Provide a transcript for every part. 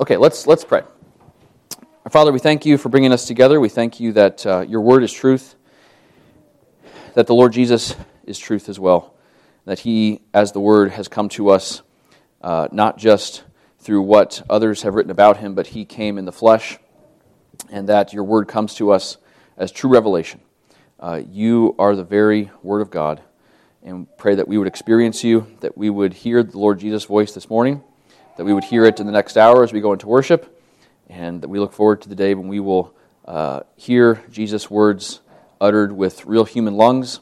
Okay, let's, let's pray. Our Father, we thank you for bringing us together. We thank you that uh, your word is truth, that the Lord Jesus is truth as well, that he, as the word, has come to us uh, not just through what others have written about him, but he came in the flesh, and that your word comes to us as true revelation. Uh, you are the very word of God, and pray that we would experience you, that we would hear the Lord Jesus' voice this morning that we would hear it in the next hour as we go into worship, and that we look forward to the day when we will uh, hear Jesus' words uttered with real human lungs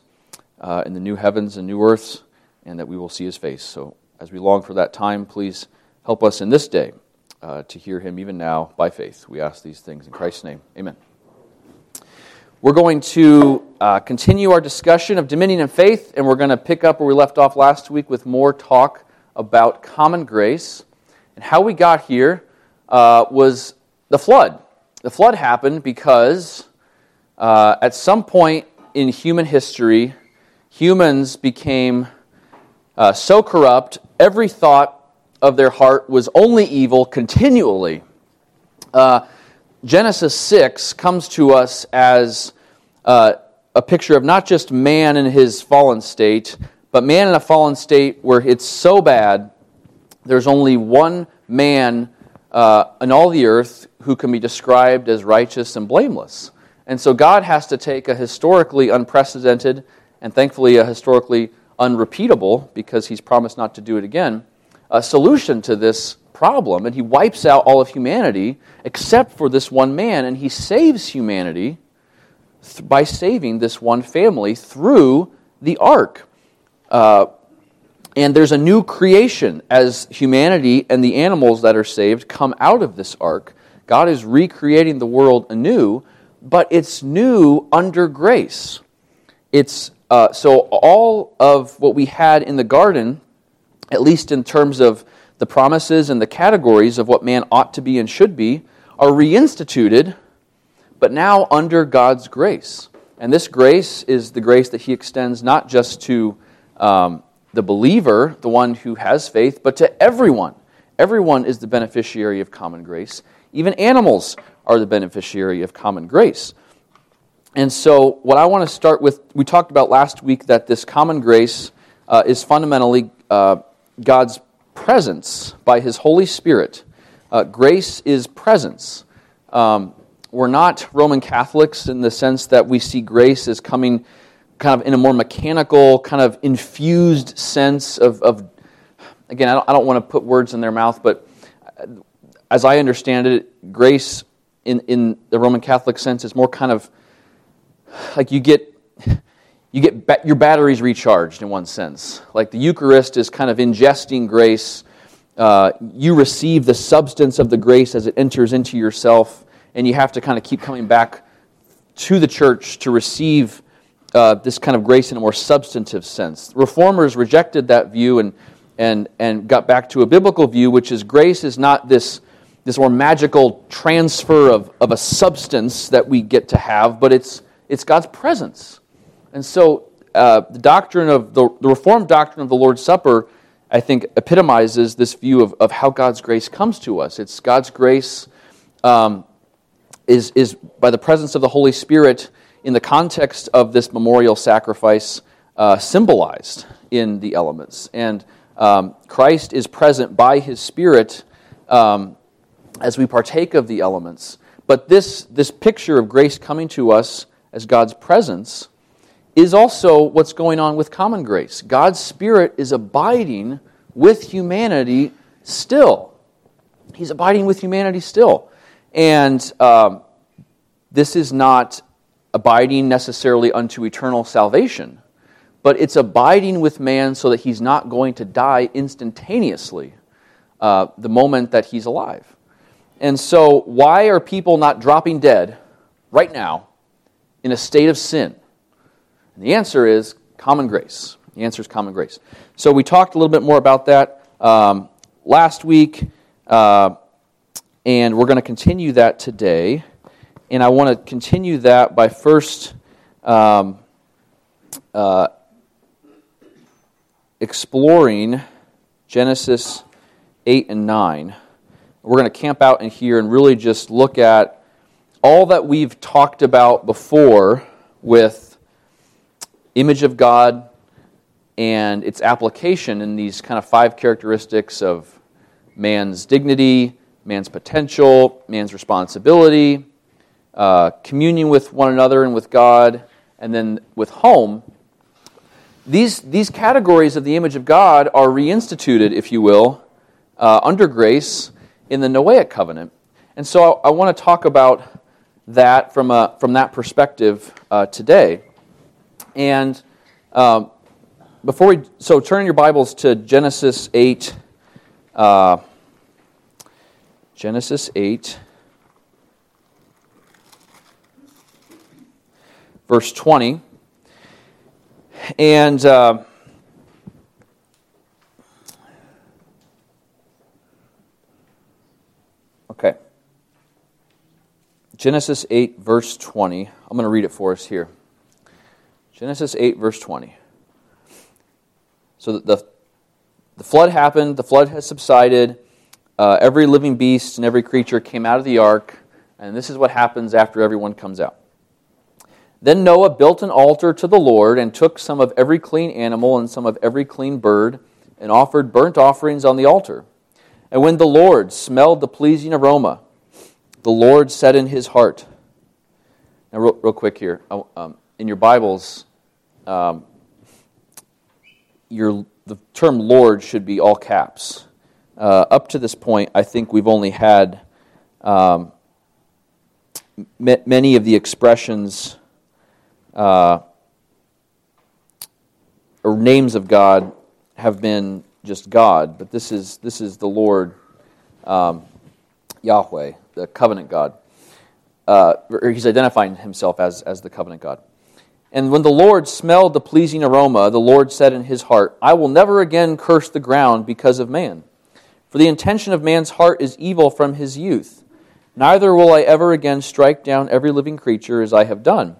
uh, in the new heavens and new earths, and that we will see his face. So, as we long for that time, please help us in this day uh, to hear him even now by faith. We ask these things in Christ's name. Amen. We're going to uh, continue our discussion of dominion and faith, and we're going to pick up where we left off last week with more talk about common grace. And how we got here uh, was the flood. The flood happened because uh, at some point in human history, humans became uh, so corrupt, every thought of their heart was only evil continually. Uh, Genesis 6 comes to us as uh, a picture of not just man in his fallen state, but man in a fallen state where it's so bad there's only one man uh, in all the earth who can be described as righteous and blameless. And so God has to take a historically unprecedented and thankfully a historically unrepeatable, because he's promised not to do it again, a solution to this problem. And he wipes out all of humanity except for this one man, and he saves humanity by saving this one family through the ark. Uh, and there's a new creation as humanity and the animals that are saved come out of this ark. God is recreating the world anew, but it's new under grace. It's uh, so all of what we had in the garden, at least in terms of the promises and the categories of what man ought to be and should be, are reinstituted, but now under God's grace. And this grace is the grace that He extends not just to um, the believer, the one who has faith, but to everyone. Everyone is the beneficiary of common grace. Even animals are the beneficiary of common grace. And so, what I want to start with, we talked about last week that this common grace uh, is fundamentally uh, God's presence by His Holy Spirit. Uh, grace is presence. Um, we're not Roman Catholics in the sense that we see grace as coming kind of in a more mechanical, kind of infused sense of, of again, I don't, I don't want to put words in their mouth, but as I understand it, grace in, in the Roman Catholic sense is more kind of like you get you get ba- your batteries recharged in one sense. Like the Eucharist is kind of ingesting grace. Uh, you receive the substance of the grace as it enters into yourself, and you have to kind of keep coming back to the church to receive uh, this kind of grace in a more substantive sense. Reformers rejected that view and, and, and got back to a biblical view, which is grace is not this, this more magical transfer of, of a substance that we get to have, but it's, it's God's presence. And so uh, the doctrine of the, the Reformed doctrine of the Lord's Supper, I think, epitomizes this view of, of how God's grace comes to us. It's God's grace um, is, is by the presence of the Holy Spirit in the context of this memorial sacrifice, uh, symbolized in the elements. And um, Christ is present by his Spirit um, as we partake of the elements. But this, this picture of grace coming to us as God's presence is also what's going on with common grace. God's Spirit is abiding with humanity still. He's abiding with humanity still. And um, this is not abiding necessarily unto eternal salvation, but it's abiding with man so that he's not going to die instantaneously uh, the moment that he's alive. And so, why are people not dropping dead right now in a state of sin? And the answer is common grace. The answer is common grace. So, we talked a little bit more about that um, last week, uh, and we're going to continue that today. And I want to continue that by first um, uh, exploring Genesis 8 and 9. we're going to camp out in here and really just look at all that we've talked about before with image of God and its application in these kind of five characteristics of man's dignity, man's potential, man's responsibility, uh, communion with one another and with God, and then with home. These, these categories of the image of God are reinstituted, if you will, uh, under grace in the Noahic covenant. And so I, I want to talk about that from, a, from that perspective uh, today. And um, before we, so turn your Bibles to Genesis 8. Uh, Genesis 8, verse 20. And. Uh, Okay. Genesis 8, verse 20. I'm going to read it for us here. Genesis 8, verse 20. So the, the flood happened, the flood has subsided. Uh, every living beast and every creature came out of the ark, and this is what happens after everyone comes out. Then Noah built an altar to the Lord and took some of every clean animal and some of every clean bird and offered burnt offerings on the altar. And when the Lord smelled the pleasing aroma, the Lord said in his heart. Now, real, real quick here, um, in your Bibles, um, your, the term Lord should be all caps. Uh, up to this point, I think we've only had um, m- many of the expressions uh, or names of God have been just God, but this is, this is the Lord um, Yahweh, the covenant God. Uh, he's identifying himself as, as the covenant God. And when the Lord smelled the pleasing aroma, the Lord said in his heart, I will never again curse the ground because of man. For the intention of man's heart is evil from his youth. Neither will I ever again strike down every living creature as I have done.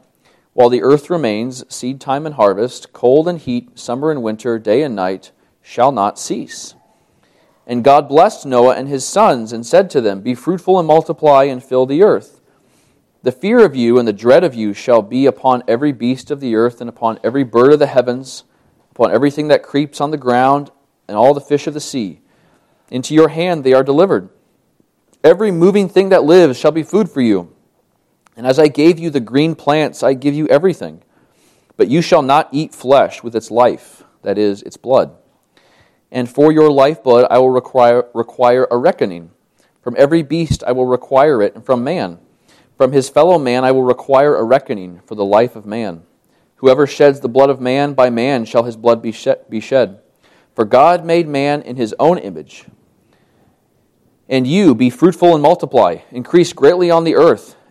While the earth remains, seed time and harvest, cold and heat, summer and winter, day and night, shall not cease. And God blessed Noah and his sons and said to them, Be fruitful and multiply and fill the earth. The fear of you and the dread of you shall be upon every beast of the earth and upon every bird of the heavens, upon everything that creeps on the ground and all the fish of the sea. Into your hand they are delivered. Every moving thing that lives shall be food for you. And as I gave you the green plants, I give you everything. But you shall not eat flesh with its life, that is, its blood and for your lifeblood I will require, require a reckoning. From every beast I will require it, and from man. From his fellow man I will require a reckoning for the life of man. Whoever sheds the blood of man, by man shall his blood be shed. For God made man in his own image. And you be fruitful and multiply, increase greatly on the earth,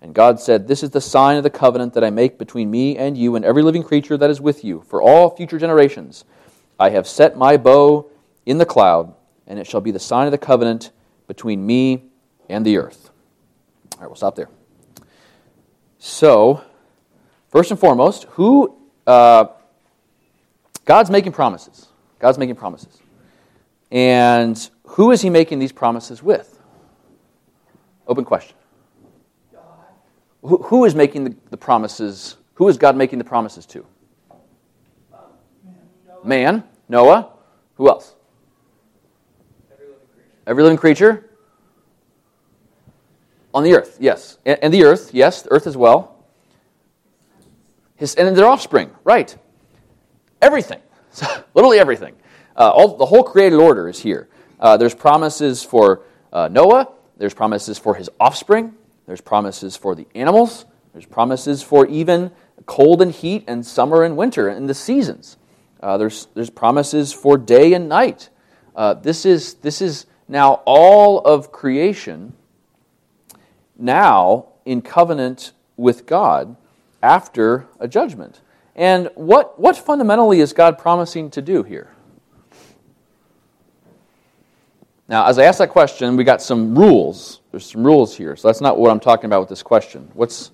And God said, This is the sign of the covenant that I make between me and you and every living creature that is with you, for all future generations. I have set my bow in the cloud, and it shall be the sign of the covenant between me and the earth. All right, we'll stop there. So, first and foremost, who uh, God's making promises. God's making promises. And who is he making these promises with? Open question. Who, who is making the, the, promises? Who is God making the promises to? Man, Noah. Who else? Every living creature? Every living creature. On the earth, yes. And the earth, yes, the earth as well. His, and their offspring, right. Everything. Literally everything. Uh, all, the whole created order is here. Uh, there's promises for uh, Noah, there's promises for his offspring, there's promises for the animals, there's promises for even cold and heat and summer and winter and the seasons. Uh, there's, there's promises for day and night. Uh, this, is, this is now, all of creation, now in covenant with God after a judgment. And what, what fundamentally is God promising to do here? Now, as I ask that question, we got some rules. There's some rules here. So that's not what I'm talking about with this question. What's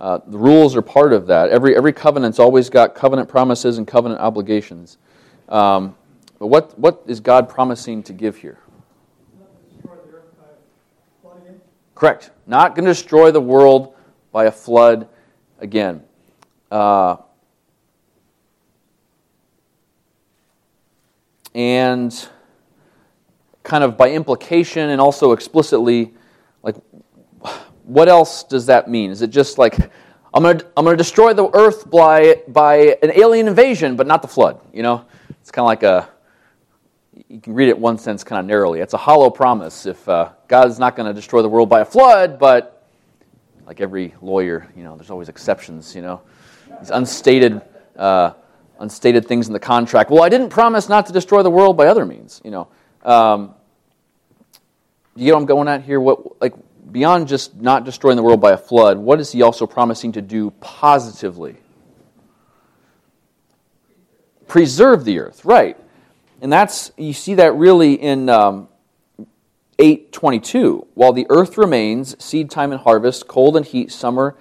uh, the rules are part of that. Every every covenant's always got covenant promises and covenant obligations. Um, but what what is God promising to give here? Correct. Not going to destroy the world by a flood again. Uh, and kind of by implication and also explicitly, like, what else does that mean? Is it just like, I'm going to I'm to destroy the earth by, by an alien invasion, but not the flood? You know, it's kind of like a, you can read it one sense kind of narrowly. It's a hollow promise. If uh, God's not going to destroy the world by a flood, but like every lawyer, you know, there's always exceptions, you know, these unstated, uh, unstated things in the contract. Well, I didn't promise not to destroy the world by other means, you know. Um, you get what I'm going at here? What, like, beyond just not destroying the world by a flood, what is he also promising to do positively? Preserve the earth, right. And that's, you see that really in um, 822. While the earth remains, seed time and harvest, cold and heat, summer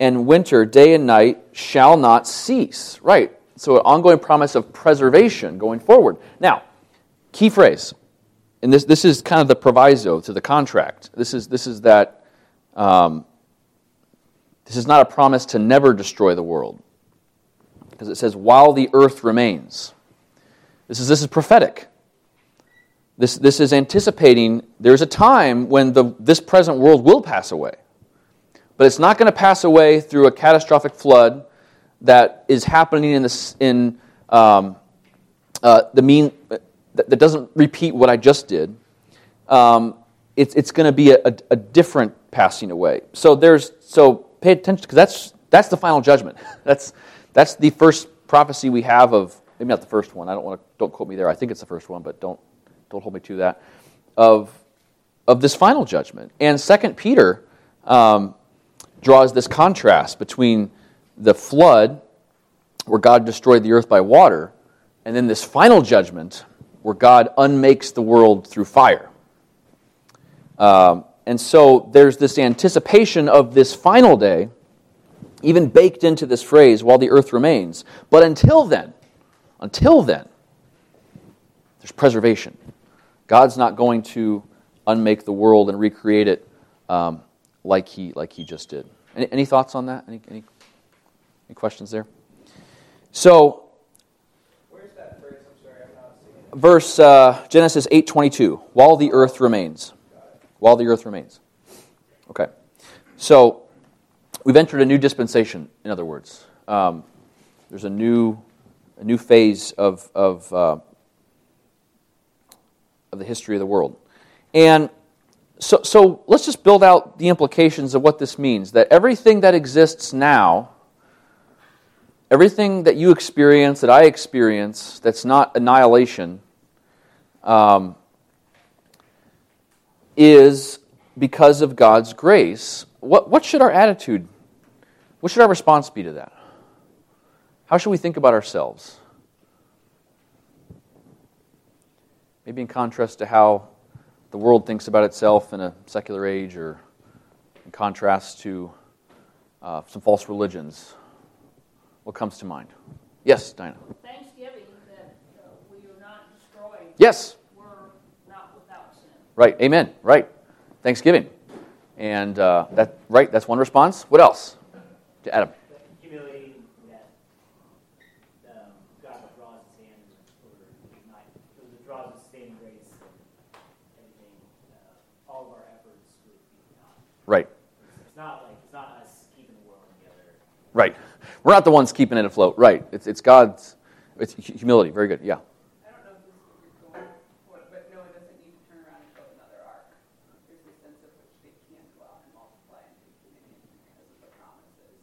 and winter, day and night shall not cease. Right. So, an ongoing promise of preservation going forward. Now, key phrase, and this, this is kind of the proviso to the contract. This is, this is that, um, this is not a promise to never destroy the world. Because it says, while the earth remains. This is, this is prophetic. This, this is anticipating there's a time when the, this present world will pass away. But it's not going to pass away through a catastrophic flood that is happening in, this, in um, uh, the mean, that, that, doesn't repeat what I just did. Um, it's, it's going to be a, a, a, different passing away. So there's so pay attention because that's that's the final judgment. That's that's the first prophecy we have of maybe not the first one. I don't want to don't quote me there. I think it's the first one, but don't don't hold me to that. Of of this final judgment. And Second Peter um, draws this contrast between the flood, where God destroyed the earth by water, and then this final judgment, where God unmakes the world through fire. Um, and so there's this anticipation of this final day, even baked into this phrase, while the earth remains. But until then, until then, there's preservation. God's not going to unmake the world and recreate it um, like, he, like he just did. Any, any thoughts on that? Any, any, any questions there? So, verse uh, Genesis 8:22, while the earth remains. While the earth remains. Okay. So, we've entered a new dispensation, in other words. Um, there's a new a new phase of, of, uh, of the history of the world. And so, so let's just build out the implications of what this means that everything that exists now, everything that you experience, that I experience, that's not annihilation, um, is because of God's grace. What, what should our attitude, what should our response be to that? How should we think about ourselves? Maybe in contrast to how the world thinks about itself in a secular age, or in contrast to uh, some false religions. What comes to mind? Yes, Dinah. Thanksgiving that uh, we are not destroyed. Yes. We're not without sin. Right. Amen. Right. Thanksgiving, and uh, that right. That's one response. What else? Adam. Right. It's not like it's not us keeping the world together. Right. We're not the ones keeping it afloat. Right. It's it's God's. It's humility. Very good. Yeah. I don't know if this is where you're going, but Noah doesn't need to turn around and build another ark. There's a sense of which they can go out and multiply and take dominion because of the promises,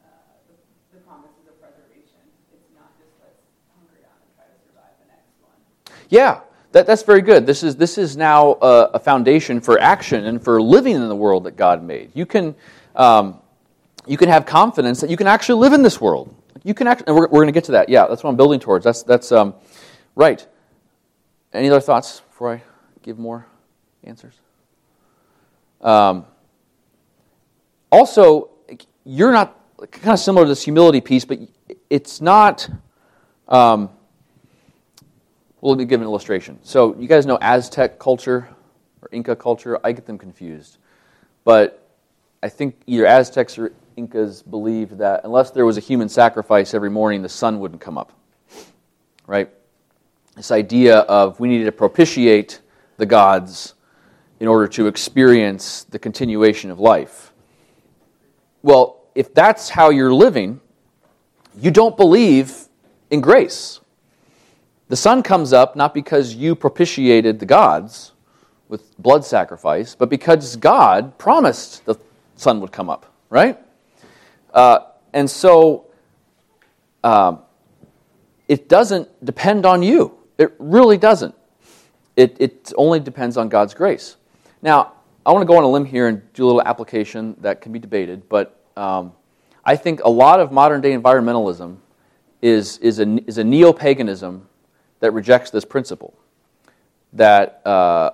uh, the, the promises of preservation. It's not just let's hunker down and try to survive the next one. Yeah. That, that's very good. This is, this is now a, a, foundation for action and for living in the world that God made. You can, um, you can have confidence that you can actually live in this world. You can actually, we're, we're going to get to that. Yeah, that's what I'm building towards. That's, that's um, right. Any other thoughts before I give more answers? Um, also, you're not kind of similar to this humility piece, but it's not. Um, well, let me give an illustration. So, you guys know Aztec culture or Inca culture? I get them confused. But I think either Aztecs or Incas believed that unless there was a human sacrifice every morning, the sun wouldn't come up. Right? This idea of we needed to propitiate the gods in order to experience the continuation of life. Well, if that's how you're living, you don't believe in grace. The sun comes up not because you propitiated the gods with blood sacrifice, but because God promised the sun would come up, right? Uh, and so um, it doesn't depend on you. It really doesn't. It, it only depends on God's grace. Now, I want to go on a limb here and do a little application that can be debated, but um, I think a lot of modern day environmentalism is, is a, is a neo paganism that rejects this principle that uh,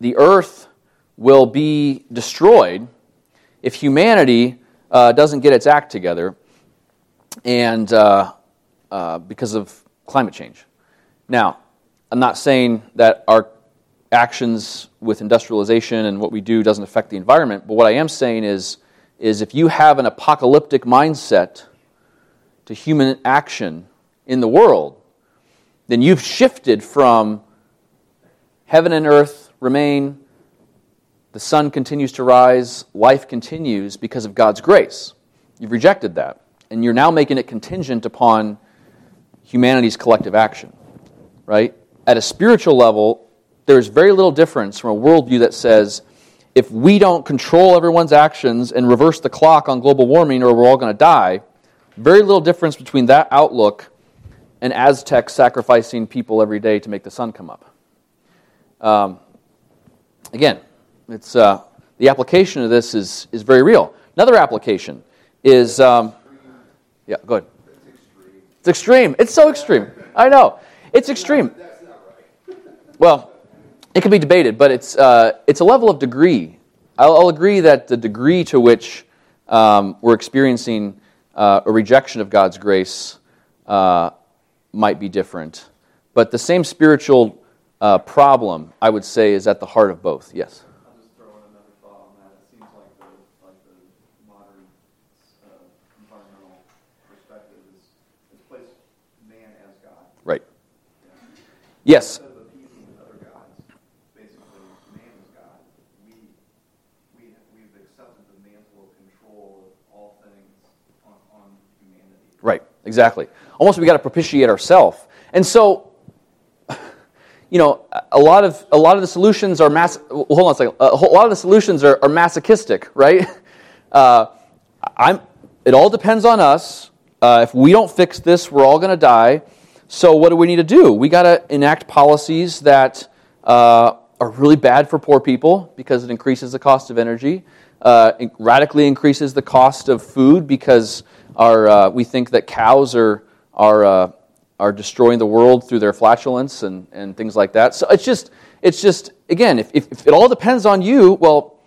the earth will be destroyed if humanity uh, doesn't get its act together and uh, uh because of climate change. Now, I'm not saying that our actions with industrialization and what we do doesn't affect the environment, but what I am saying is, is if you have an apocalyptic mindset to human action in the world, then you've shifted from heaven and earth remain, the sun continues to rise, life continues because of God's grace. You've rejected that, and you're now making it contingent upon humanity's collective action, right? at a spiritual level, there's very little difference from a worldview that says if we don't control everyone's actions and reverse the clock on global warming or we're all going to die, very little difference between that outlook and Aztecs sacrificing people every day to make the sun come up. Um, again, it's, uh, the application of this is, is very real. Another application is, um, yeah, go ahead. It's extreme. It's so extreme. I know. It's extreme. Well, it can be debated, but it's, uh, it's a level of degree. I'll, I'll, agree that the degree to which um, we're experiencing uh, a rejection of God's grace uh, might be different. But the same spiritual uh, problem, I would say, is at the heart of both. Yes? Right. Yes. Right, exactly. Almost we got to propitiate ourselves. And so, you know, a lot of a lot of the solutions are mass. Well, hold on a second. A lot of the solutions are, are masochistic, right? Uh, I'm. It all depends on us. Uh, if we don't fix this, we're all going to die. So what do we need to do? We got to enact policies that uh, are really bad for poor people because it increases the cost of energy, uh, radically increases the cost of food because are, uh, we think that cows are, are, uh, are destroying the world through their flatulence and, and things like that. So it's just, it's just again, if, if, if it all depends on you, well,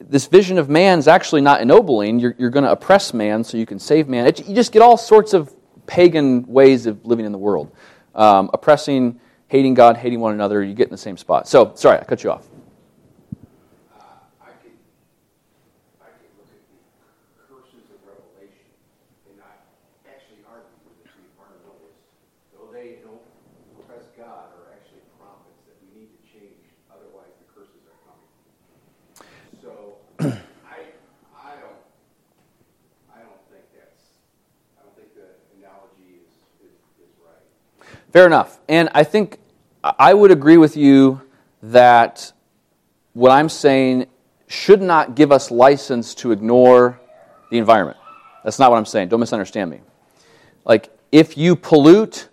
this vision of man is actually not ennobling. You're, you're going to oppress man so you can save man. It, you just get all sorts of pagan ways of living in the world. Um, oppressing, hating God, hating one another, you get in the same spot. So, sorry, I cut you off. Fair enough. And I think I would agree with you that what I'm saying should not give us license to ignore the environment. That's not what I'm saying. Don't misunderstand me. Like, if you pollute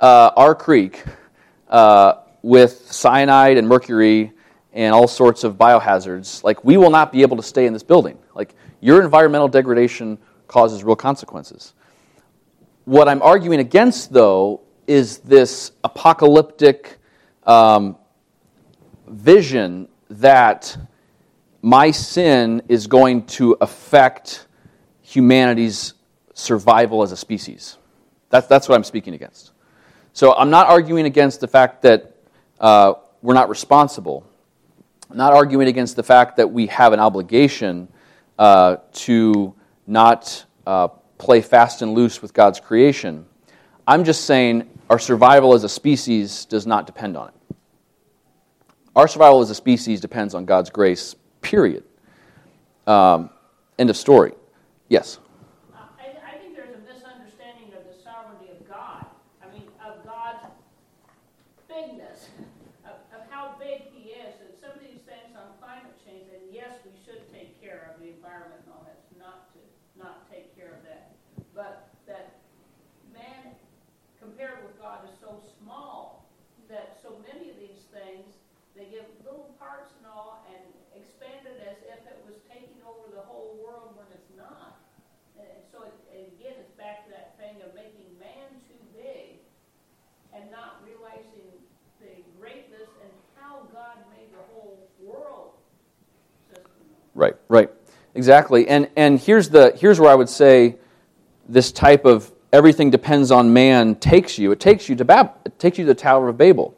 uh, our creek uh, with cyanide and mercury and all sorts of biohazards, like we will not be able to stay in this building. Like your environmental degradation causes real consequences. What I'm arguing against, though, is this apocalyptic um, vision that my sin is going to affect humanity's survival as a species. That's, that's what I'm speaking against. So I'm not arguing against the fact that uh, we're not responsible. I'm not arguing against the fact that we have an obligation uh, to not uh, play fast and loose with God's creation. I'm just saying our survival as a species does not depend on it. Our survival as a species depends on God's grace, period. Um, end of story. Yes? Uh, I, I think there's a misunderstanding of the sovereignty of God. I mean, of God's bigness, of, of how big He is. And some of these things on climate change, and yes, we should take care of the environment and all that, not to not take care of that. But that man, compared with God, is so small that so many of these things, they give little parts and all and expand it as if it was taking over the whole world when it's not. And and so it, and again, it's back to that thing of making man too big and not realizing the greatness and how God made the whole world system. Right, right. Exactly. And, and here's, the, here's where I would say this type of everything depends on man takes you. It takes you to, Bab- it takes you to the Tower of Babel.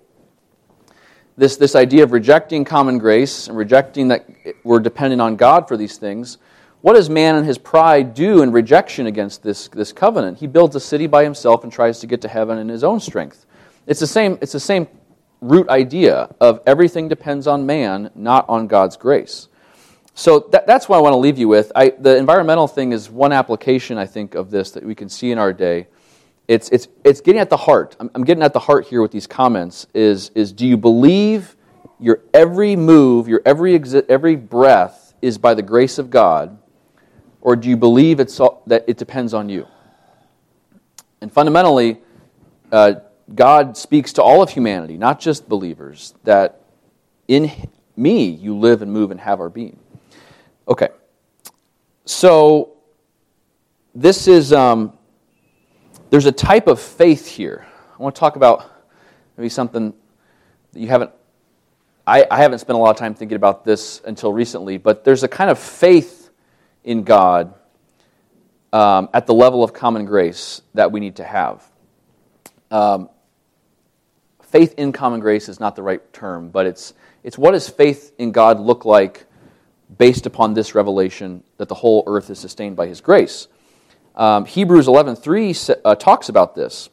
This, this idea of rejecting common grace and rejecting that we're dependent on God for these things. What does man and his pride do in rejection against this, this covenant? He builds a city by himself and tries to get to heaven in his own strength. It's the same, it's the same root idea of everything depends on man, not on God's grace. So that, that's what I want to leave you with. I, the environmental thing is one application, I think, of this that we can see in our day. It's, it's, it's getting at the heart. I'm, I'm getting at the heart here with these comments is, is do you believe your every move, your every, exi- every breath is by the grace of God, or do you believe it's all, that it depends on you? And fundamentally, uh, God speaks to all of humanity, not just believers, that in me you live and move and have our being. Okay. So, this is, um, there's a type of faith here. I want to talk about maybe something that you haven't, I, I haven't spent a lot of time thinking about this until recently, but there's a kind of faith in God um, at the level of common grace that we need to have. Um, faith in common grace is not the right term, but it's, it's what does faith in God look like based upon this revelation that the whole earth is sustained by his grace. Um, Hebrews 11.3 uh, talks about this.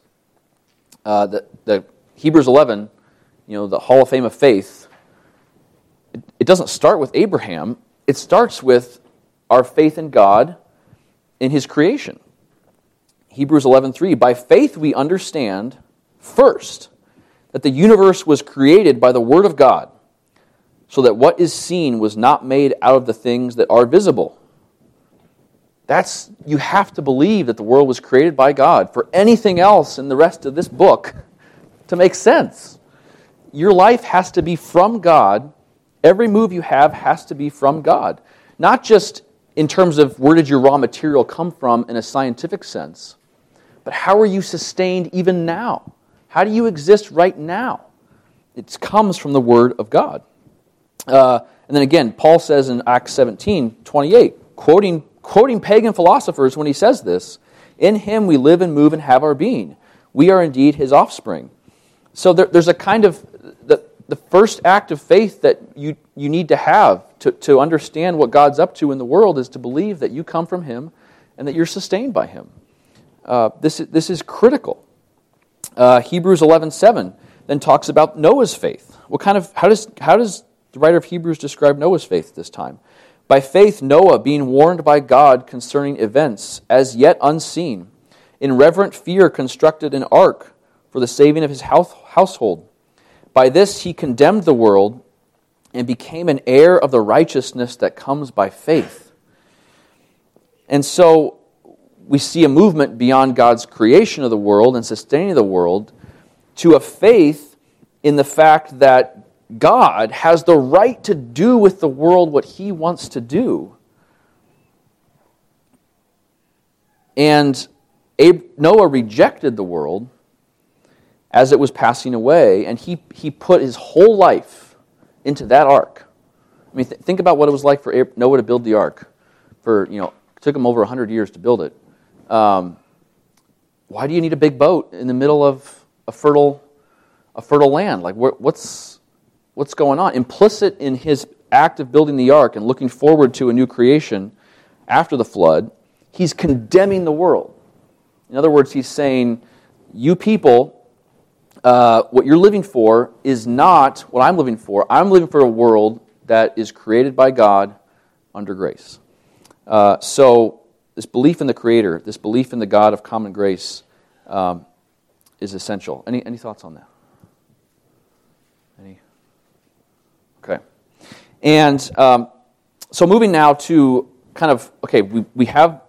Uh, the, the Hebrews 11, you know, the Hall of Fame of Faith, it, it doesn't start with Abraham. It starts with our faith in God in his creation. Hebrews 11:3 By faith we understand first that the universe was created by the word of God so that what is seen was not made out of the things that are visible. That's you have to believe that the world was created by God for anything else in the rest of this book to make sense. Your life has to be from God. Every move you have has to be from God. Not just in terms of where did your raw material come from in a scientific sense, but how are you sustained even now? How do you exist right now? It comes from the Word of God. Uh, and then again, Paul says in Acts 17 28, quoting, quoting pagan philosophers when he says this In him we live and move and have our being. We are indeed his offspring. So there, there's a kind of the, the first act of faith that you, you need to have to, to understand what God's up to in the world is to believe that you come from him and that you're sustained by him. Uh, this, this is critical. Uh, Hebrews 11:7 then talks about Noah's faith. What kind of how does how does the writer of Hebrews describe Noah's faith this time? By faith Noah being warned by God concerning events as yet unseen, in reverent fear constructed an ark for the saving of his household. By this he condemned the world and became an heir of the righteousness that comes by faith. And so we see a movement beyond God's creation of the world and sustaining the world to a faith in the fact that God has the right to do with the world what he wants to do. And Noah rejected the world as it was passing away, and he, he put his whole life into that ark. I mean, th- think about what it was like for Noah to build the ark. For, you know, it took him over 100 years to build it. Um, why do you need a big boat in the middle of a fertile, a fertile land? Like, what's, what's going on? Implicit in his act of building the ark and looking forward to a new creation after the flood, he's condemning the world. In other words, he's saying, You people, uh, what you're living for is not what I'm living for. I'm living for a world that is created by God under grace. Uh, so, this belief in the Creator, this belief in the God of common grace, um, is essential. Any, any thoughts on that? Any? Okay. And um, so, moving now to kind of, okay, we, we have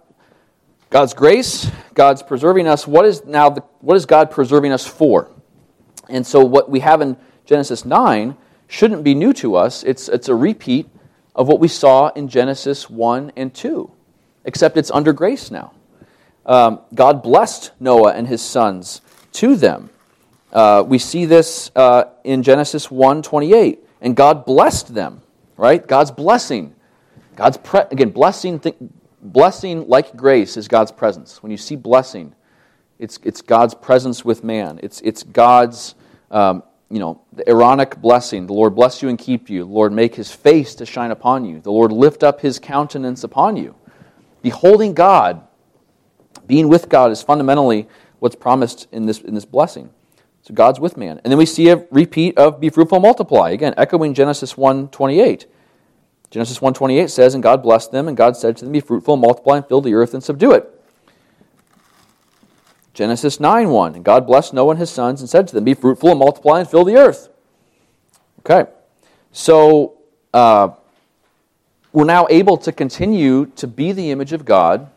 God's grace, God's preserving us. What is now the, what is God preserving us for? And so what we have in Genesis 9 shouldn't be new to us. It's, it's a repeat of what we saw in Genesis 1 and 2, except it's under grace now. Um, God blessed Noah and his sons to them. Uh, we see this uh, in Genesis 1 28. And God blessed them, right? God's blessing. God's, pre- again, blessing, th- blessing like grace is God's presence. When you see blessing, it's, it's God's presence with man. It's, it's God's, um, you know, the Aaronic blessing. The Lord bless you and keep you. The Lord make his face to shine upon you. The Lord lift up his countenance upon you. Beholding God, being with God is fundamentally what's promised in this, in this blessing. So God's with man. And then we see a repeat of be fruitful multiply. Again, echoing Genesis 1 28. Genesis 1.28 says, And God blessed them, and God said to them, Be fruitful, multiply, and fill the earth, and subdue it. Genesis 9.1, And God blessed Noah and his sons, and said to them, Be fruitful, and multiply, and fill the earth. Okay. So, uh, we're now able to continue to be the image of God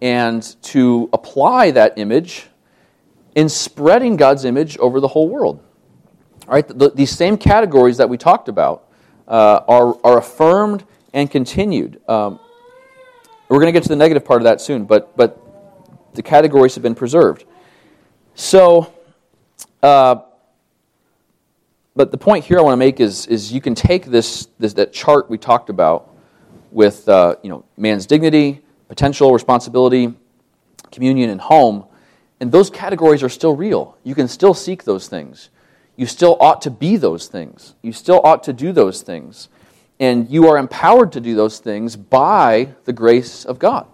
and to apply that image in spreading God's image over the whole world. All right, the, these same categories that we talked about uh, are, are affirmed and continued. Um, we're going to get to the negative part of that soon, but, but the categories have been preserved. So, uh, but the point here I want to make is, is you can take this, this that chart we talked about with uh, you know, man's dignity, potential, responsibility, communion, and home, and those categories are still real. You can still seek those things. You still ought to be those things. You still ought to do those things. And you are empowered to do those things by the grace of God.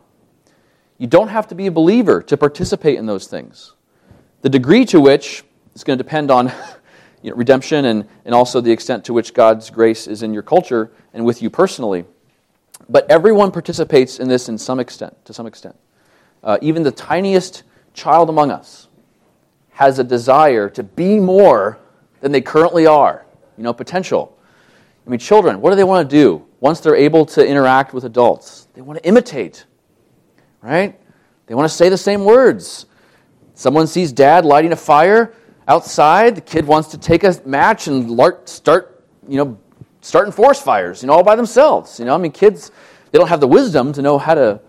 You don't have to be a believer to participate in those things. The degree to which is going to depend on you know, redemption and, and also the extent to which God's grace is in your culture and with you personally. But everyone participates in this in some extent, to some extent. Uh, even the tiniest child among us has a desire to be more than they currently are. You know, potential. I mean, children, what do they want to do once they're able to interact with adults? They want to imitate, right? They want to say the same words. Someone sees dad lighting a fire outside, the kid wants to take a match and start, you know, starting forest fires, you know, all by themselves. You know, I mean, kids, they don't have the wisdom to know how to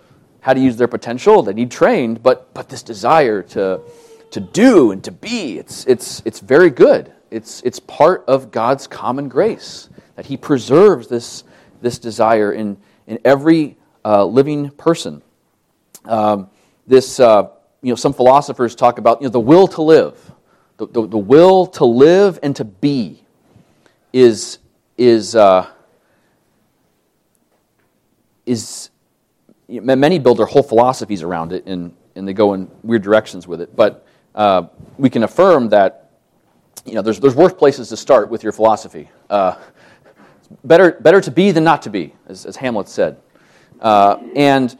how to use their potential. They need trained, but but this desire to to do and to be, it's it's it's very good. It's, it's part of God's common grace that He preserves this, this desire in, in every uh, living person. Um, this, uh, you know, some philosophers talk about you know, the will to live. The, the, the will to live and to be is, is, uh, is many build their whole philosophies around it and, and they go in weird directions with it. But uh, we can affirm that you know, there's, there's worse places to start with your philosophy. Uh, better, better to be than not to be, as, as Hamlet said. Uh, and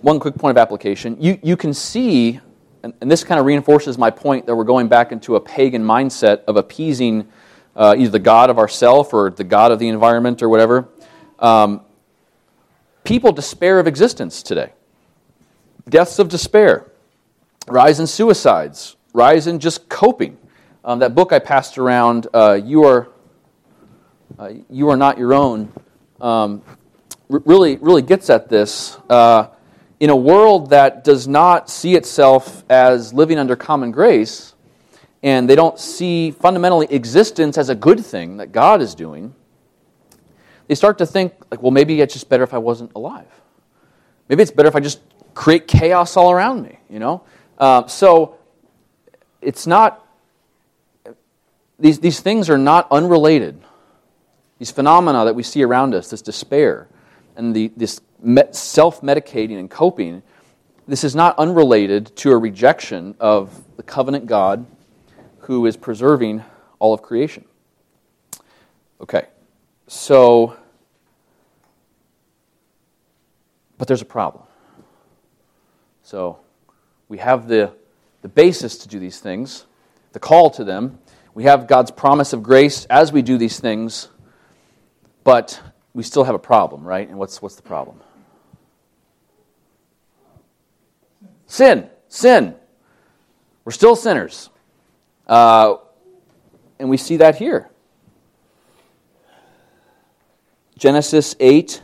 one quick point of application you, you can see, and, and this kind of reinforces my point that we're going back into a pagan mindset of appeasing uh, either the God of ourself or the God of the environment or whatever. Um, people despair of existence today. Deaths of despair, rise in suicides, rise in just coping. Um, that book I passed around, uh, you are uh, you are not your own, um, r- really really gets at this. Uh, in a world that does not see itself as living under common grace, and they don't see fundamentally existence as a good thing that God is doing, they start to think like, well, maybe it's just better if I wasn't alive. Maybe it's better if I just create chaos all around me. You know, uh, so it's not these, these things are not unrelated. These phenomena that we see around us, this despair and the, this self medicating and coping, this is not unrelated to a rejection of the covenant God who is preserving all of creation. Okay, so, but there's a problem. So, we have the, the basis to do these things, the call to them, we have God's promise of grace as we do these things, but we still have a problem, right? And what's, what's the problem? Sin. Sin. We're still sinners. Uh, and we see that here. Genesis 8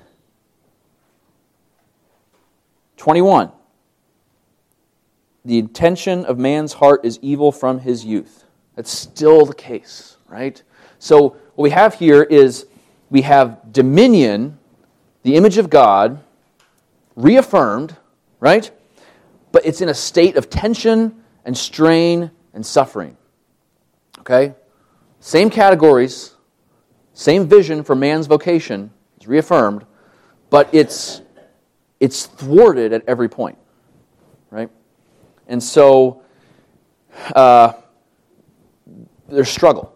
21. The intention of man's heart is evil from his youth. That's still the case, right? So, what we have here is we have dominion, the image of God, reaffirmed, right? But it's in a state of tension and strain and suffering. Okay? Same categories, same vision for man's vocation is reaffirmed, but it's it's thwarted at every point, right? And so, uh, there's struggle.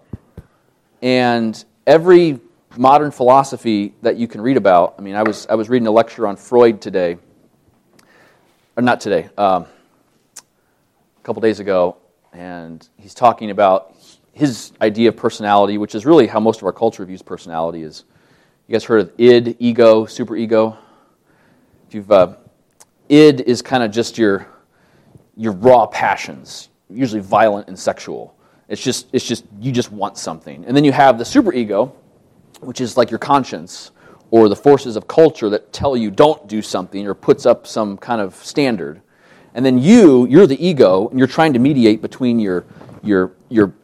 And every modern philosophy that you can read about, I mean, I was, I was reading a lecture on Freud today, or not today, um, a couple days ago, and he's talking about his idea of personality, which is really how most of our culture views personality. Is you guys heard of id, ego, superego? If you've uh, id is kind of just your your raw passions, usually violent and sexual. It's just, it's just, you just want something. And then you have the superego, which is like your conscience or the forces of culture that tell you don't do something or puts up some kind of standard. And then you, you're the ego, and you're trying to mediate between your, your, your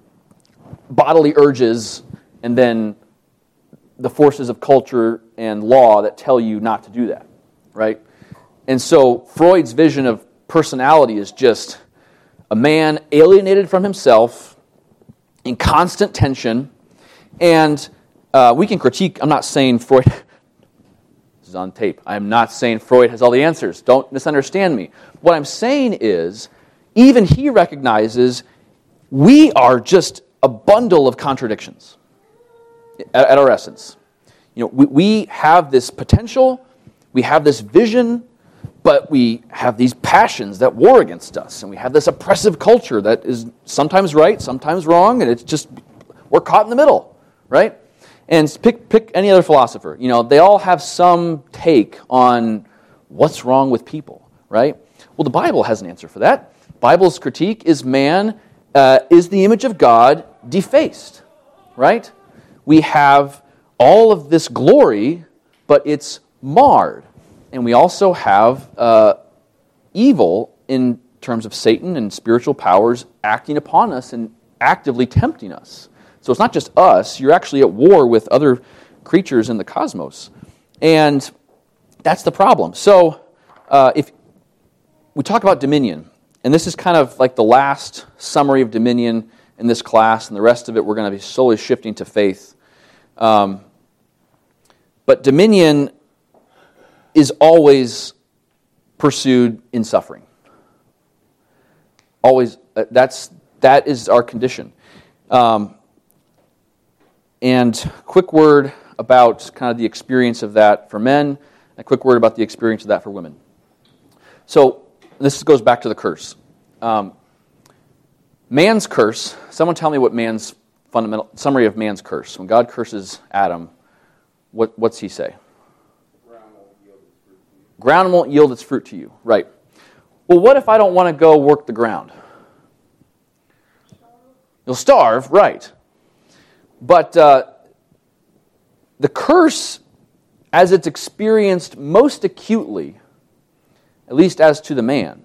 bodily urges and then the forces of culture and law that tell you not to do that, right? And so Freud's vision of personality is just a man alienated from himself in constant tension. And uh, we can critique, I'm not saying Freud, this is on tape. I'm not saying Freud has all the answers. Don't misunderstand me. What I'm saying is, even he recognizes we are just a bundle of contradictions at, at our essence. You know, we, we have this potential, we have this vision, but we have these passions that war against us, and we have this oppressive culture that is sometimes right, sometimes wrong, and it's just we're caught in the middle, right? And pick pick any other philosopher. You know, they all have some take on what's wrong with people, right? Well, the Bible has an answer for that. Bible's critique is man uh, is the image of God defaced, right? We have all of this glory, but it's marred and we also have uh, evil in terms of Satan and spiritual powers acting upon us and actively tempting us. So it's not just us, you're actually at war with other creatures in the cosmos. And that's the problem. So uh, if we talk about dominion, and this is kind of like the last summary of dominion in this class, and the rest of it we're going to be slowly shifting to faith. Um, but dominion is always pursued in suffering. Always, uh, that's, that is our condition. Um, and quick word about kind of the experience of that for men, a quick word about the experience of that for women. So this goes back to the curse. Um, man's curse. Someone tell me what man's fundamental summary of man's curse. When God curses Adam, what, what's he say? Ground won't yield its fruit to you. ground won't yield its fruit to you. Right. Well, what if I don't want to go work the ground? You'll starve, right. But uh, the curse, as it's experienced most acutely, at least as to the man,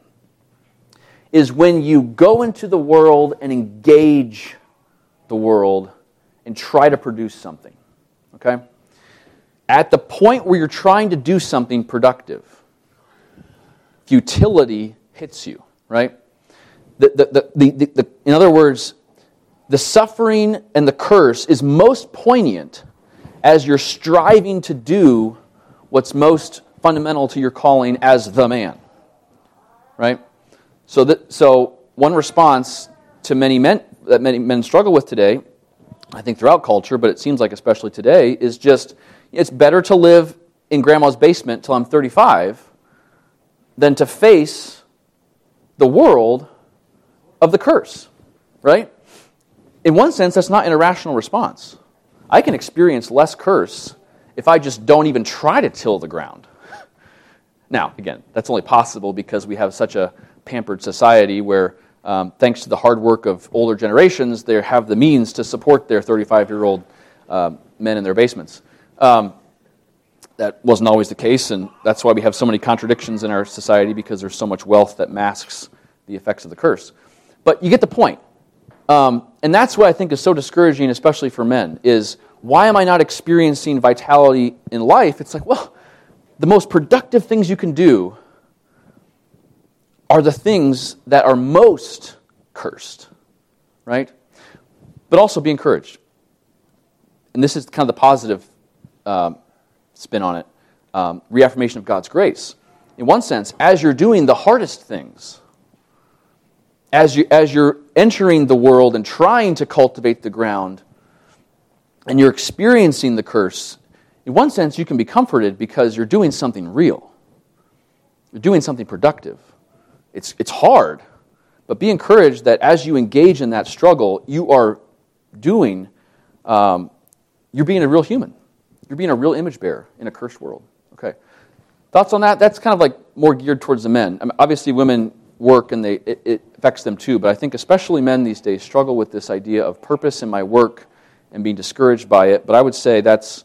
is when you go into the world and engage the world and try to produce something. Okay? At the point where you're trying to do something productive, futility hits you, right? The, the, the, the, in other words, the suffering and the curse is most poignant as you're striving to do what's most fundamental to your calling as the man. Right? So, that, so one response to many men that many men struggle with today, I think throughout culture, but it seems like especially today, is just it's better to live in grandma's basement till I'm 35 than to face the world of the curse, right? In one sense, that's not an irrational response. I can experience less curse if I just don't even try to till the ground. Now, again, that's only possible because we have such a pampered society where, um, thanks to the hard work of older generations, they have the means to support their 35 year old um, men in their basements. Um, that wasn't always the case, and that's why we have so many contradictions in our society because there's so much wealth that masks the effects of the curse. But you get the point. Um, and that's what I think is so discouraging, especially for men, is why am I not experiencing vitality in life? It's like, well, the most productive things you can do are the things that are most cursed, right? But also be encouraged. And this is kind of the positive um, spin on it um, reaffirmation of God's grace. In one sense, as you're doing the hardest things, as, you, as you're entering the world and trying to cultivate the ground, and you're experiencing the curse, in one sense, you can be comforted because you're doing something real. You're doing something productive. It's, it's hard, but be encouraged that as you engage in that struggle, you are doing, um, you're being a real human. You're being a real image bearer in a cursed world. Okay. Thoughts on that? That's kind of like more geared towards the men. I mean, obviously, women work and they, it, it affects them too, but I think especially men these days struggle with this idea of purpose in my work and being discouraged by it. But I would say that's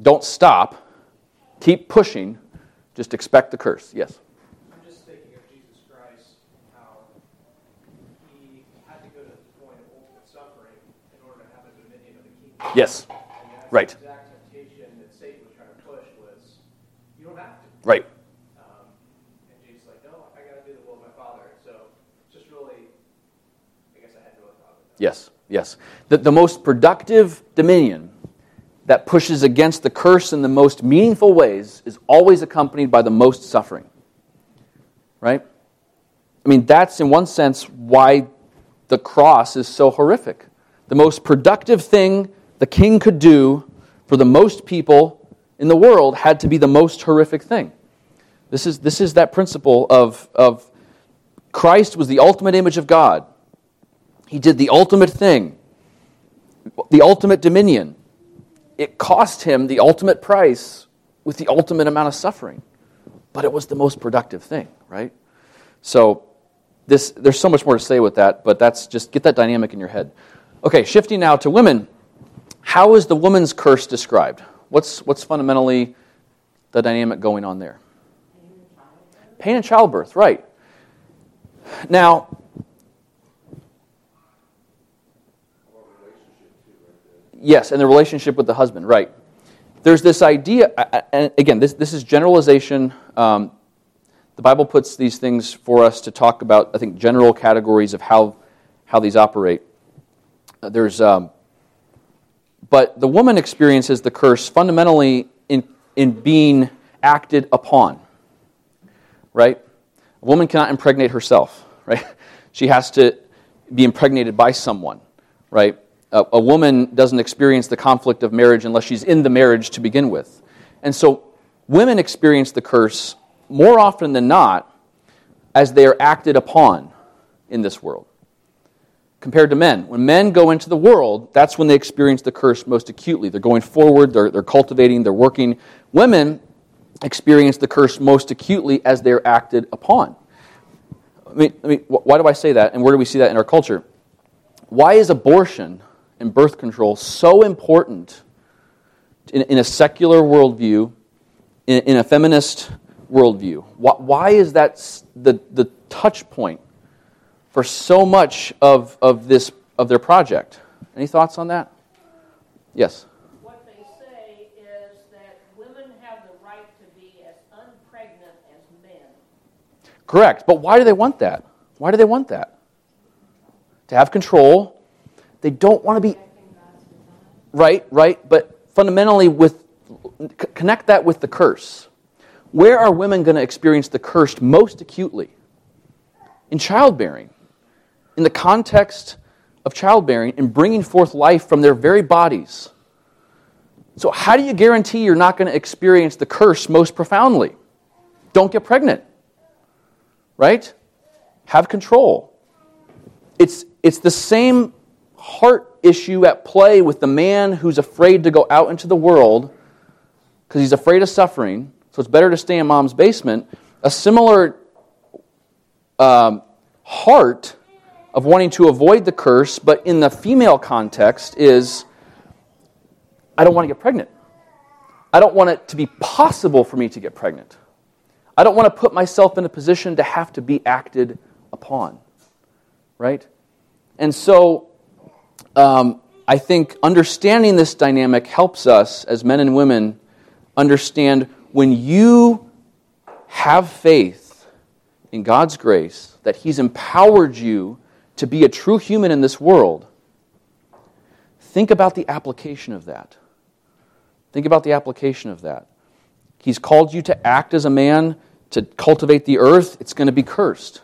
don't stop, keep pushing, just expect the curse. Yes? I'm just thinking of Jesus Christ, how he had to go to the point of ultimate suffering in order to have a dominion of the kingdom. Yes. And that's Right. the exact temptation that Satan was trying to push was, you don't have to. Right. Um, and Jesus like, no, I got to do the will of my Father. So just really, I guess I had no thought that. Yes. Yes. The, the most productive dominion that pushes against the curse in the most meaningful ways is always accompanied by the most suffering. Right? I mean, that's in one sense why the cross is so horrific. The most productive thing the king could do for the most people in the world had to be the most horrific thing. This is, this is that principle of, of Christ was the ultimate image of God. He did the ultimate thing, the ultimate dominion. It cost him the ultimate price with the ultimate amount of suffering. But it was the most productive thing, right? So this, there's so much more to say with that, but that's just get that dynamic in your head. Okay, shifting now to women. How is the woman's curse described? What's, what's fundamentally the dynamic going on there? Pain and childbirth, right. Now, yes, and the relationship with the husband, right. There's this idea, and again, this, this is generalization. Um, the Bible puts these things for us to talk about, I think, general categories of how, how these operate. There's, um, but the woman experiences the curse fundamentally in, in being acted upon, right? A woman cannot impregnate herself, right? She has to be impregnated by someone, right? A, a woman doesn't experience the conflict of marriage unless she's in the marriage to begin with. And so women experience the curse more often than not as they are acted upon in this world compared to men. When men go into the world, that's when they experience the curse most acutely. They're going forward, they're, they're cultivating, they're working. Women experience the curse most acutely as they're acted upon. I mean, I mean, why do I say that, and where do we see that in our culture? why is abortion and birth control so important in, in a secular worldview, in, in a feminist worldview? Why, why is that the, the touch point for so much of, of, this, of their project? Any thoughts on that? Yes. What they say is that women have the right to be as unpregnant as men. Correct. But why do they want that? Why do they want that? To have control. They don't want to be. Right, right. But fundamentally, with c- connect that with the curse. Where are women going to experience the curse most acutely? In childbearing. In the context of childbearing and bringing forth life from their very bodies. So, how do you guarantee you're not going to experience the curse most profoundly? Don't get pregnant right? Have control. It's, it's the same heart issue at play with the man who's afraid to go out into the world because he's afraid of suffering, so it's better to stay in mom's basement. A similar um, heart of wanting to avoid the curse, but in the female context, is I don't want to get pregnant. I don't want it to be possible for me to get pregnant. I don't want to put myself in a position to have to be acted upon. Right? And so um, I think understanding this dynamic helps us as men and women understand when you have faith in God's grace that He's empowered you to be a true human in this world, think about the application of that. Think about the application of that. He's called you to act as a man, to cultivate the earth, it's going to be cursed.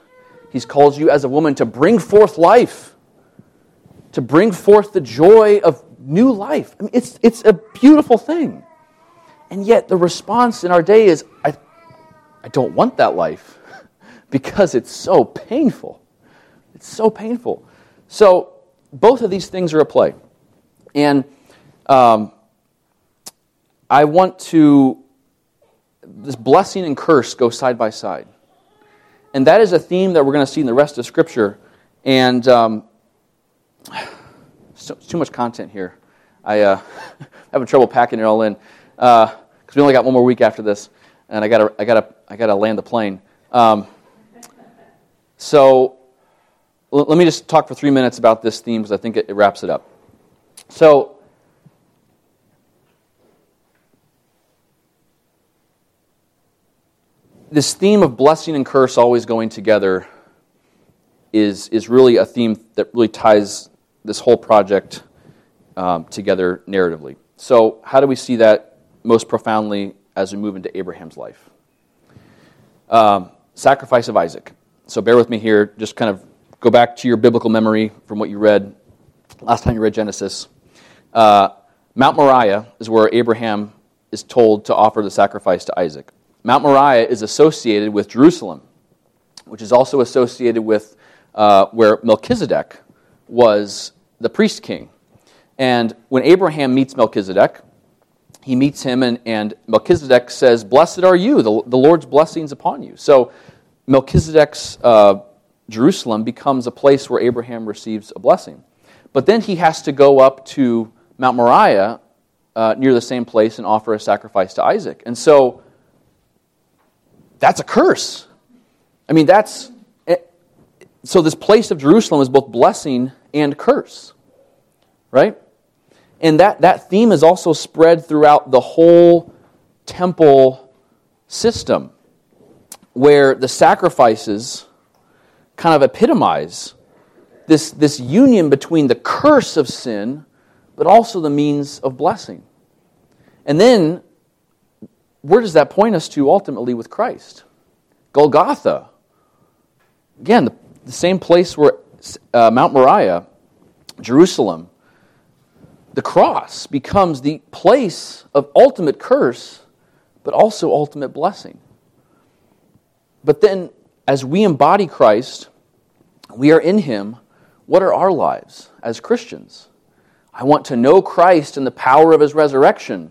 He's called you as a woman to bring forth life, to bring forth the joy of new life. I mean, it's, it's a beautiful thing. And yet, the response in our day is I, I don't want that life because it's so painful. It's so painful. So, both of these things are at play. And um, I want to this blessing and curse go side by side. And that is a theme that we're going to see in the rest of Scripture. And um, so, too much content here. I uh, having trouble packing it all in because uh, we only got one more week after this, and I gotta, I gotta, I gotta land the plane. Um, so let me just talk for three minutes about this theme because I think it, it wraps it up. So this theme of blessing and curse always going together is, is really a theme that really ties this whole project um, together narratively. So, how do we see that most profoundly as we move into Abraham's life? Um, sacrifice of Isaac. So, bear with me here. Just kind of go back to your biblical memory from what you read last time you read Genesis. Uh, Mount Moriah is where Abraham is told to offer the sacrifice to Isaac. Mount Moriah is associated with Jerusalem, which is also associated with uh, where Melchizedek was the priest king. And when Abraham meets Melchizedek, he meets him, and, and Melchizedek says, Blessed are you, the, the Lord's blessings upon you. So Melchizedek's uh, Jerusalem becomes a place where Abraham receives a blessing. But then he has to go up to Mount Moriah uh, near the same place and offer a sacrifice to Isaac. And so that's a curse. I mean, that's. So this place of Jerusalem is both blessing and curse. Right? And that, that theme is also spread throughout the whole temple system, where the sacrifices kind of epitomize this, this union between the curse of sin, but also the means of blessing. And then, where does that point us to ultimately with Christ? Golgotha. Again, the, the same place where uh, Mount Moriah, Jerusalem, the cross becomes the place of ultimate curse, but also ultimate blessing. But then, as we embody Christ, we are in Him. What are our lives as Christians? I want to know Christ and the power of His resurrection,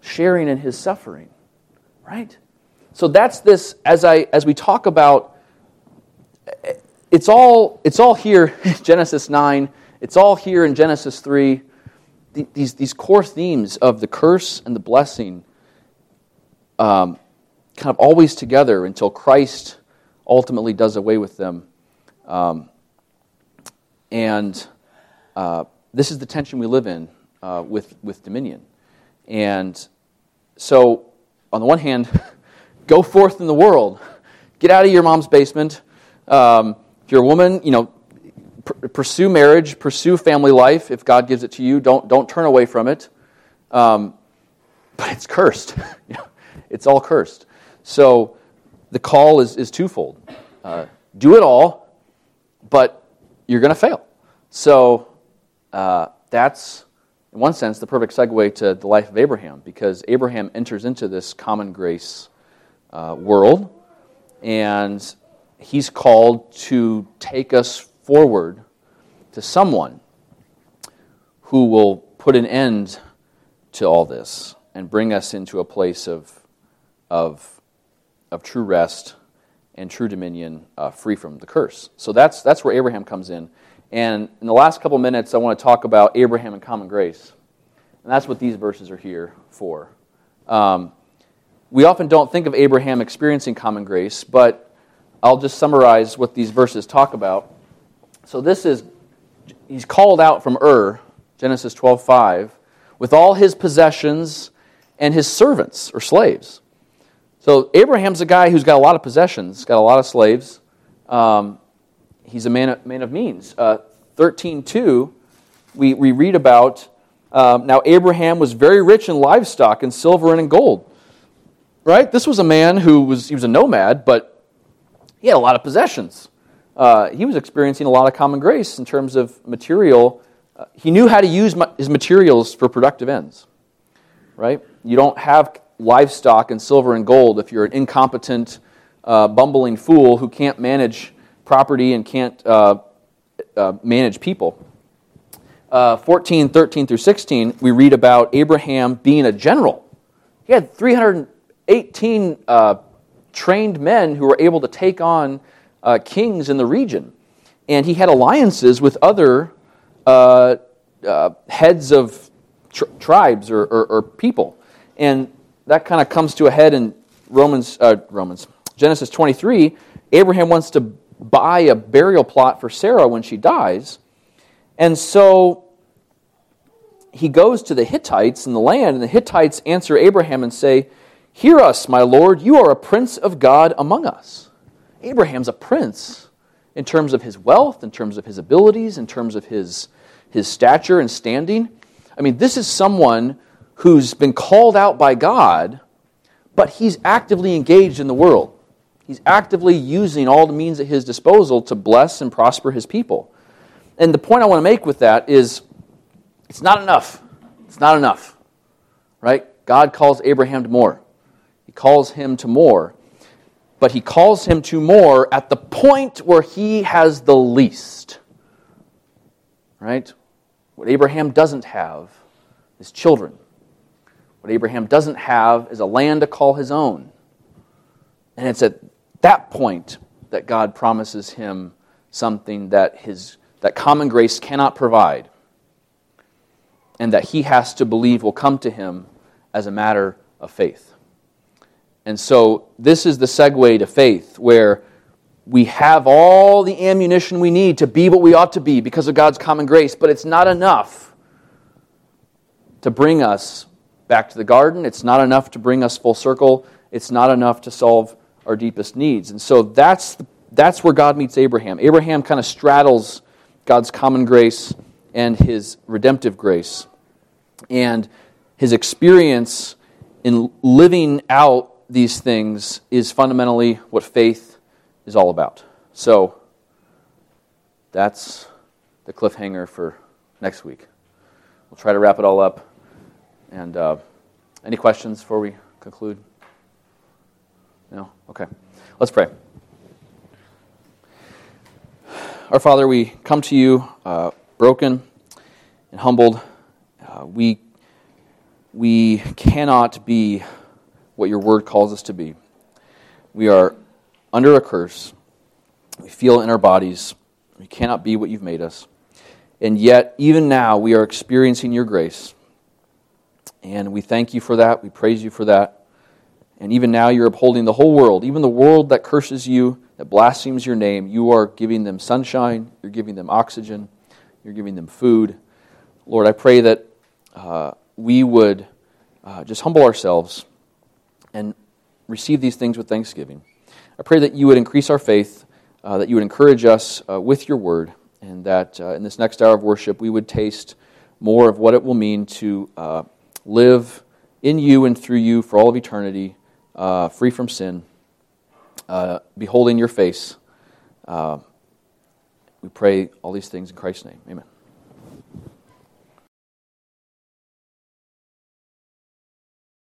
sharing in His suffering, right? So that's this, as, I, as we talk about it's all, it's all here in Genesis 9, it's all here in Genesis 3. These, these core themes of the curse and the blessing um, kind of always together until Christ ultimately does away with them. Um, and uh, this is the tension we live in uh, with, with dominion. And so, on the one hand, go forth in the world, get out of your mom's basement. Um, if you're a woman, you know, pr- pursue marriage, pursue family life if God gives it to you. Don't, don't turn away from it. Um, but it's cursed. it's all cursed. So the call is, is twofold uh, do it all, but you're going to fail. So uh, that's, in one sense, the perfect segue to the life of Abraham, because Abraham enters into this common grace uh, world, and he's called to take us forward to someone who will put an end to all this and bring us into a place of, of, of true rest and true dominion uh, free from the curse. So that's, that's where Abraham comes in. And in the last couple minutes, I want to talk about Abraham and common grace. And that's what these verses are here for. Um, we often don't think of Abraham experiencing common grace, but I'll just summarize what these verses talk about. So this is, he's called out from Ur, Genesis 12.5, with all his possessions and his servants or slaves. So Abraham's a guy who's got a lot of possessions, got a lot of slaves. Um, he's a man of, man of means. Uh, 13.2, we, we read about, um, now Abraham was very rich in livestock and silver and in gold. Right? This was a man who was, he was a nomad, but he had a lot of possessions. Uh, he was experiencing a lot of common grace in terms of material. Uh, he knew how to use his materials for productive ends. Right? You don't have livestock and silver and gold if you're an incompetent, uh, bumbling fool who can't manage property and can't uh, uh, manage people. Uh, 14, 13 through 16, we read about Abraham being a general. He had 318 uh, trained men who were able to take on uh, kings in the region. And he had alliances with other heads of tr- tribes or, or, or people. And that kind of comes to a head in Romans, uh, Romans, Genesis 23. Abraham wants to buy a burial plot for Sarah when she dies. And so he goes to the Hittites in the land, and the Hittites answer Abraham and say, Hear us, my Lord, you are a prince of God among us. Abraham's a prince in terms of his wealth, in terms of his abilities, in terms of his, his stature and standing. I mean, this is someone who's been called out by God, but he's actively engaged in the world. He's actively using all the means at his disposal to bless and prosper his people. And the point I want to make with that is it's not enough. It's not enough. Right? God calls Abraham to more. He calls him to more. But he calls him to more at the point where he has the least. Right? What Abraham doesn't have is children. What Abraham doesn't have is a land to call his own. And it's at that point that God promises him something that, his, that common grace cannot provide, and that he has to believe will come to him as a matter of faith. And so, this is the segue to faith, where we have all the ammunition we need to be what we ought to be because of God's common grace, but it's not enough to bring us back to the garden. It's not enough to bring us full circle. It's not enough to solve our deepest needs. And so that's, that's where God meets Abraham. Abraham kind of straddles God's common grace and his redemptive grace. And his experience in living out these things is fundamentally what faith is all about. So that's the cliffhanger for next week. We'll try to wrap it all up. And uh, any questions before we conclude? No? Okay. Let's pray. Our Father, we come to you uh, broken and humbled. Uh, we, we cannot be what your word calls us to be. We are under a curse. We feel in our bodies. We cannot be what you've made us. And yet, even now, we are experiencing your grace. And we thank you for that. We praise you for that. And even now, you're upholding the whole world, even the world that curses you, that blasphemes your name. You are giving them sunshine, you're giving them oxygen, you're giving them food. Lord, I pray that uh, we would uh, just humble ourselves and receive these things with thanksgiving. I pray that you would increase our faith, uh, that you would encourage us uh, with your word, and that uh, in this next hour of worship we would taste more of what it will mean to uh, live in you and through you for all of eternity, uh, free from sin, uh, beholding your face. we pray all these things in Christ's name. Amen.